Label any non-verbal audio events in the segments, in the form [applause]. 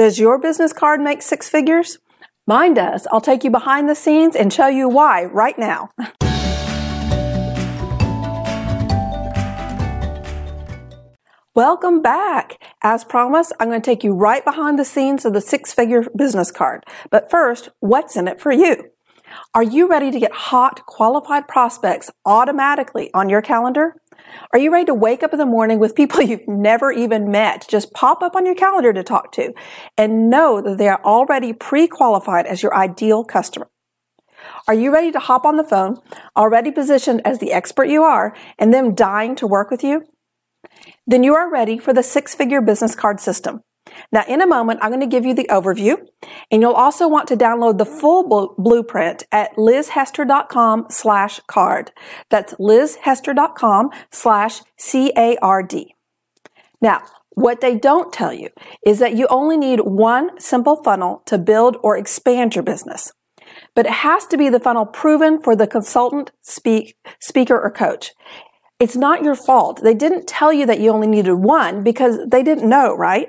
Does your business card make six figures? Mine does. I'll take you behind the scenes and show you why right now. [laughs] Welcome back. As promised, I'm going to take you right behind the scenes of the six figure business card. But first, what's in it for you? Are you ready to get hot, qualified prospects automatically on your calendar? Are you ready to wake up in the morning with people [laughs] you've never even met, just pop up on your calendar to talk to and know that they are already pre-qualified as your ideal customer? Are you ready to hop on the phone, already positioned as the expert you are, and them dying to work with you? Then you are ready for the six figure business card system. Now, in a moment, I'm going to give you the overview, and you'll also want to download the full blueprint at lizhester.com slash card. That's lizhester.com slash C-A-R-D. Now, what they don't tell you is that you only need one simple funnel to build or expand your business. But it has to be the funnel proven for the consultant, speak, speaker, or coach. It's not your fault. They didn't tell you that you only needed one because they didn't know, right?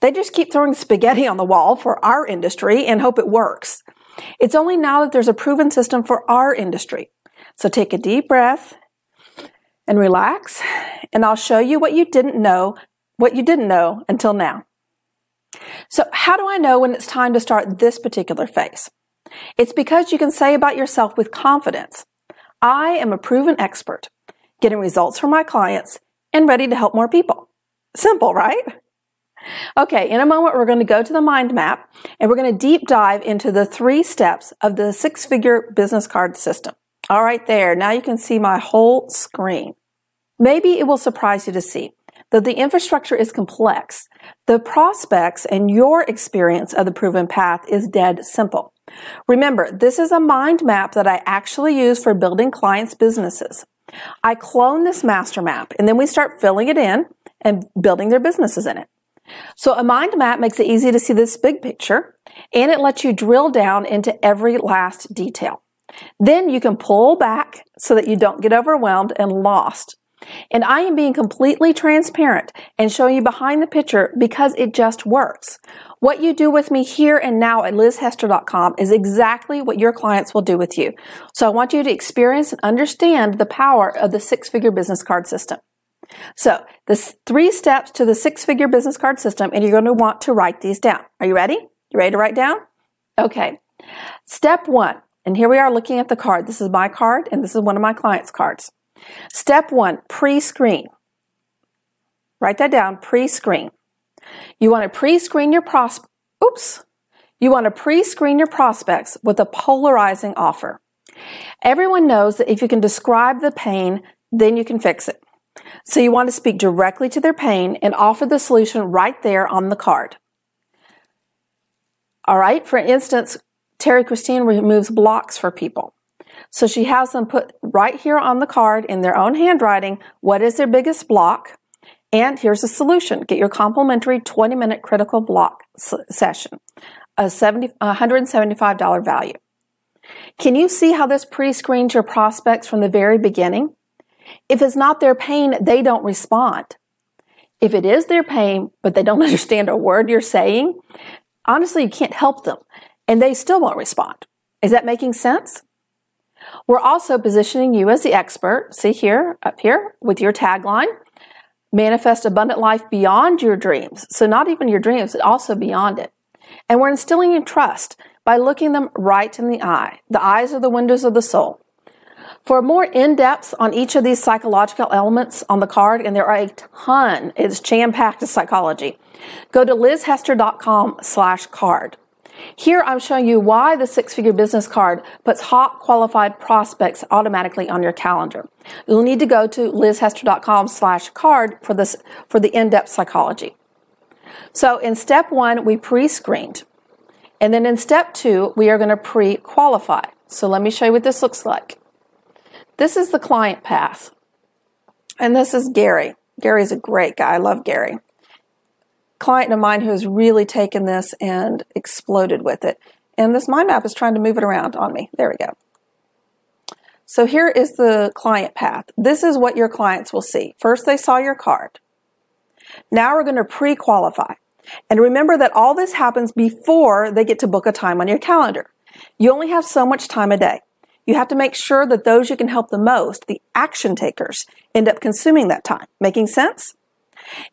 They just keep throwing spaghetti on the wall for our industry and hope it works. It's only now that there's a proven system for our industry. So take a deep breath and relax, and I'll show you what you didn't know, what you didn't know until now. So how do I know when it's time to start this particular phase? It's because you can say about yourself with confidence, I am a proven expert getting results for my clients, and ready to help more people. Simple, right? Okay, in a moment, we're going to go to the mind map and we're going to deep dive into the three steps of the six figure business card system. All right, there. Now you can see my whole screen. Maybe it will surprise you to see that the infrastructure is complex. The prospects and your experience of the proven path is dead simple. Remember, this is a mind map that I actually use for building clients' businesses. I clone this master map and then we start filling it in and building their businesses in it. So a mind map makes it easy to see this big picture and it lets you drill down into every last detail. Then you can pull back so that you don't get overwhelmed and lost. And I am being completely transparent and showing you behind the picture because it just works. What you do with me here and now at lizhester.com is exactly what your clients will do with you. So I want you to experience and understand the power of the six figure business card system. So the three steps to the six figure business card system, and you're going to want to write these down. Are you ready? You ready to write down? Okay. Step one, and here we are looking at the card. This is my card, and this is one of my clients' cards. Step one, pre-screen. Write that down, pre-screen. You want to pre-screen your pros- oops. You want to pre-screen your prospects with a polarizing offer. Everyone knows that if you can describe the pain, then you can fix it. So you want to speak directly to their pain and offer the solution right there on the card. All right. For instance, Terry Christine removes blocks for people. So she has them put right here on the card in their own handwriting what is their biggest block. And here's a solution. Get your complimentary 20 minute critical block session, a $70, $175 value. Can you see how this pre-screens your prospects from the very beginning? If it's not their pain, they don't respond. If it is their pain, but they don't [laughs] understand a word you're saying, honestly, you can't help them and they still won't respond. Is that making sense? We're also positioning you as the expert. See here, up here, with your tagline manifest abundant life beyond your dreams. So, not even your dreams, but also beyond it. And we're instilling in trust by looking them right in the eye. The eyes are the windows of the soul. For more in-depth on each of these psychological elements on the card, and there are a ton, it's jam-packed to psychology, go to lizhester.com slash card. Here I'm showing you why the six figure business card puts hot qualified prospects automatically on your calendar. You'll need to go to lizhester.com slash card for this, for the in-depth psychology. So in step one, we pre-screened. And then in step two, we are going to pre-qualify. So let me show you what this looks like. This is the client path. And this is Gary. Gary's a great guy. I love Gary client of mine who has really taken this and exploded with it. And this mind map is trying to move it around on me. There we go. So here is the client path. This is what your clients will see. First, they saw your card. Now we're going to pre-qualify. And remember that all this happens before they get to book a time on your calendar. You only have so much time a day. You have to make sure that those you can help the most, the action takers, end up consuming that time. Making sense?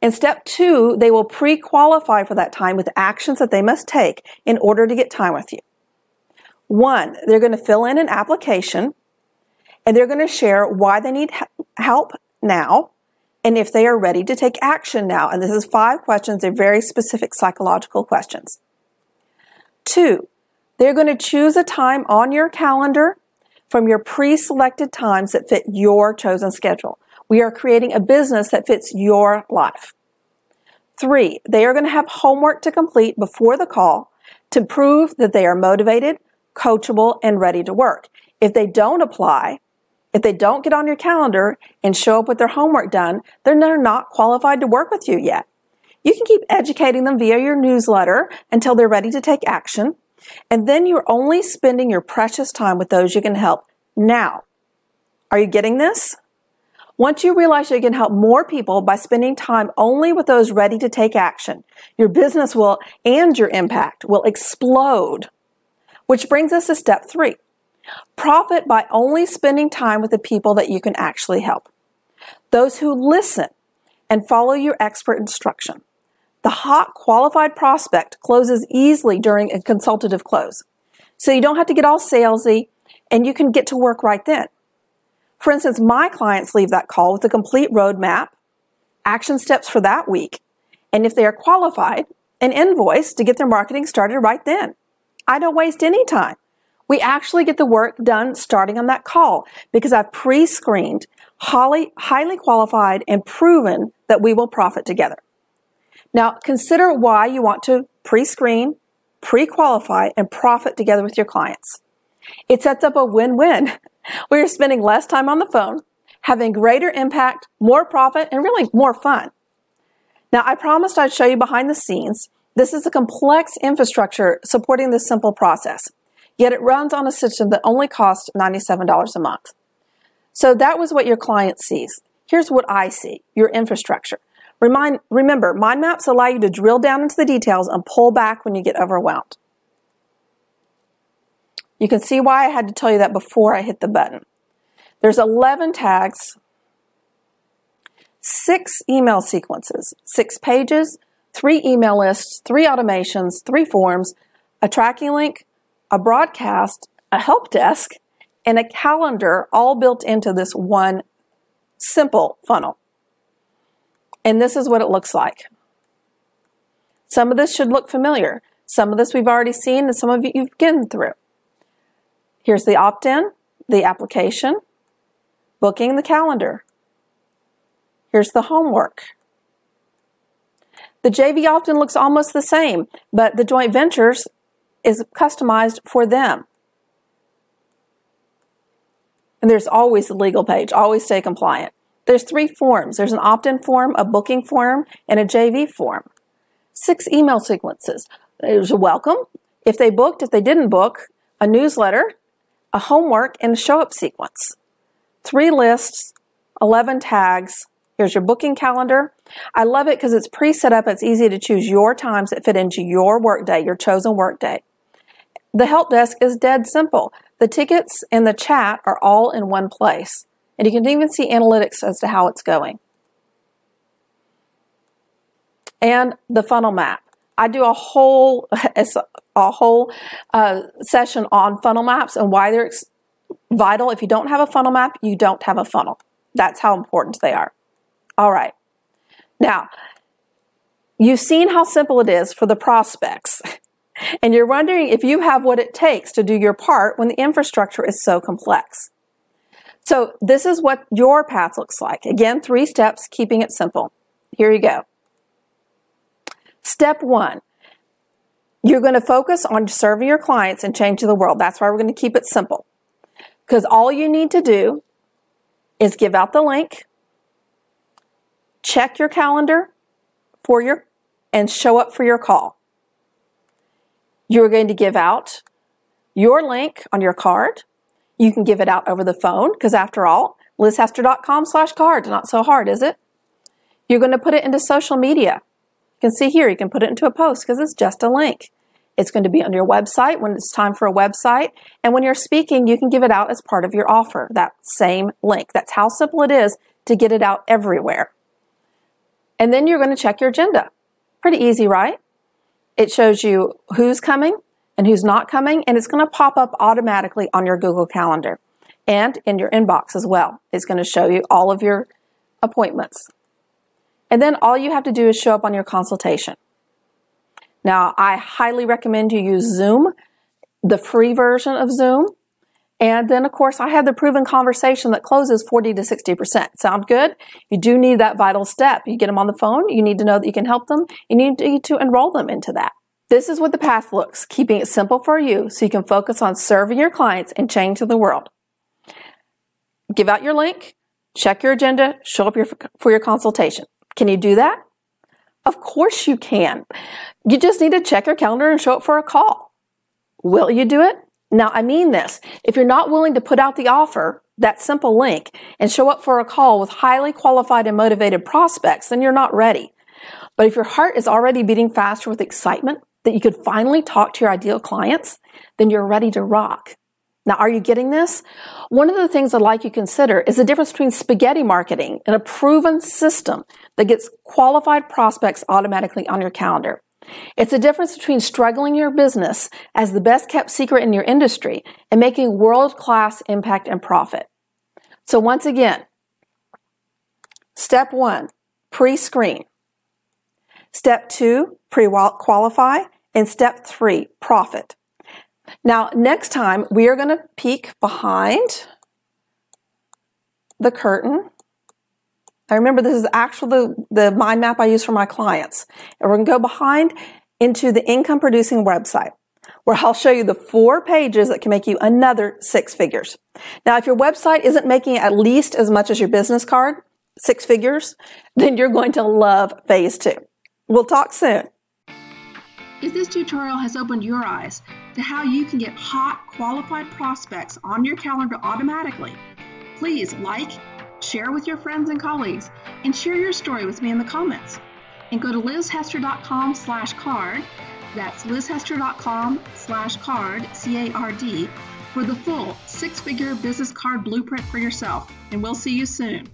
In step two, they will pre-qualify for that time with actions that they must take in order to get time with you. One, they're going to fill in an application and they're going to share why they need help now and if they are ready to take action now. And this is five questions, they're very specific psychological questions. Two, they're going to choose a time on your calendar from your pre-selected times that fit your chosen schedule. We are creating a business that fits your life. Three, they are going to have homework to complete before the call to prove that they are motivated, coachable, and ready to work. If they don't apply, if they don't get on your calendar and show up with their homework done, then they're not qualified to work with you yet. You can keep educating them via your newsletter until they're ready to take action. And then you're only spending your precious time with those you can help now. Are you getting this? Once you realize you can help more people by spending time only with those ready to take action, your business will and your impact will explode. Which brings us to step three. Profit by only spending time with the people that you can actually help. Those who listen and follow your expert instruction. The hot qualified prospect closes easily during a consultative close. So you don't have to get all salesy and you can get to work right then. For instance, my clients leave that call with a complete roadmap, action steps for that week, and if they are qualified, an invoice to get their marketing started right then. I don't waste any time. We actually get the work done starting on that call because I've pre-screened, highly, highly qualified, and proven that we will profit together. Now, consider why you want to pre-screen, pre-qualify, and profit together with your clients. It sets up a win-win. [laughs] We are spending less time on the phone, having greater impact, more profit, and really more fun. Now, I promised I'd show you behind the scenes. This is a complex infrastructure supporting this simple process yet it runs on a system that only costs $97 a month. So that was what your client sees. Here's what I see your infrastructure. Remind, remember, mind maps allow you to drill down into the details and pull back when you get overwhelmed. You can see why I had to tell you that before I hit the button. There's 11 tags, six email sequences, six pages, three email lists, three automations, three forms, a tracking link, a broadcast, a help desk, and a calendar all built into this one simple funnel. And this is what it looks like. Some of this should look familiar. Some of this we've already seen, and some of it you've been through. Here's the opt in, the application, booking the calendar. Here's the homework. The JV opt in looks almost the same, but the joint ventures is customized for them. And there's always the legal page, always stay compliant. There's three forms. There's an opt-in form, a booking form, and a JV form. Six email sequences. There's a welcome. If they booked, if they didn't book, a newsletter, a homework, and a show-up sequence. Three lists, 11 tags. Here's your booking calendar. I love it because it's pre-set up. It's easy to choose your times that fit into your workday, your chosen workday. The help desk is dead simple. The tickets and the chat are all in one place. And you can even see analytics as to how it's going. And the funnel map. I do a whole [laughs] a whole uh, session on funnel maps and why they're vital. If you don't have a funnel map, you don't have a funnel. That's how important they are. All right. Now, you've seen how simple it is for the prospects. [laughs] and you're wondering if you have what it takes to do your part when the infrastructure is so complex. So this is what your path looks like. Again, three steps, keeping it simple. Here you go. Step one, you're going to focus on serving your clients and changing the world. That's why we're going to keep it simple. Because all you need to do is give out the link, check your calendar for your, and show up for your call. You're going to give out your link on your card. You can give it out over the phone because after all, lizhester.com slash card. Not so hard, is it? You're going to put it into social media. You can see here, you can put it into a post because it's just a link. It's going to be on your website when it's time for a website. And when you're speaking, you can give it out as part of your offer, that same link. That's how simple it is to get it out everywhere. And then you're going to check your agenda. Pretty easy, right? It shows you who's coming and who's not coming, and it's going to pop up automatically on your Google Calendar and in your inbox as well. It's going to show you all of your appointments. And then all you have to do is show up on your consultation. Now, I highly recommend you use Zoom, the free version of Zoom. And then, of course, I have the proven conversation that closes 40 to 60%. Sound good? You do need that vital step. You get them on the phone. You need to know that you can help them. You need to enroll them into that. This is what the path looks, keeping it simple for you so you can focus on serving your clients and changing the world. Give out your link, check your agenda, show up your, for your consultation. Can you do that? Of course you can. You just need to check your calendar and show up for a call. Will you do it? Now, I mean this. If you're not willing to put out the offer, that simple link, and show up for a call with highly qualified and motivated prospects, then you're not ready. But if your heart is already beating faster with excitement that you could finally talk to your ideal clients, then you're ready to rock. Now, are you getting this? One of the things I'd like you to consider is the difference between spaghetti marketing and a proven system that gets qualified prospects automatically on your calendar. It's the difference between struggling your business as the best kept secret in your industry and making world class impact and profit. So once again, step one, pre-screen. Step two, pre-qualify. And step three, profit. Now, next time we are going to peek behind the curtain. I remember this is actually the, the mind map I use for my clients. And we're going to go behind into the income producing website where I'll show you the four pages that can make you another six figures. Now, if your website isn't making at least as much as your business card, six figures, then you're going to love phase two. We'll talk soon. If this tutorial has opened your eyes to how you can get hot, qualified prospects on your calendar automatically, please like, share with your friends and colleagues, and share your story with me in the comments. And go to lizhester.com slash card, that's lizhester.com slash card, C-A-R-D, for the full six-figure business card blueprint for yourself. And we'll see you soon.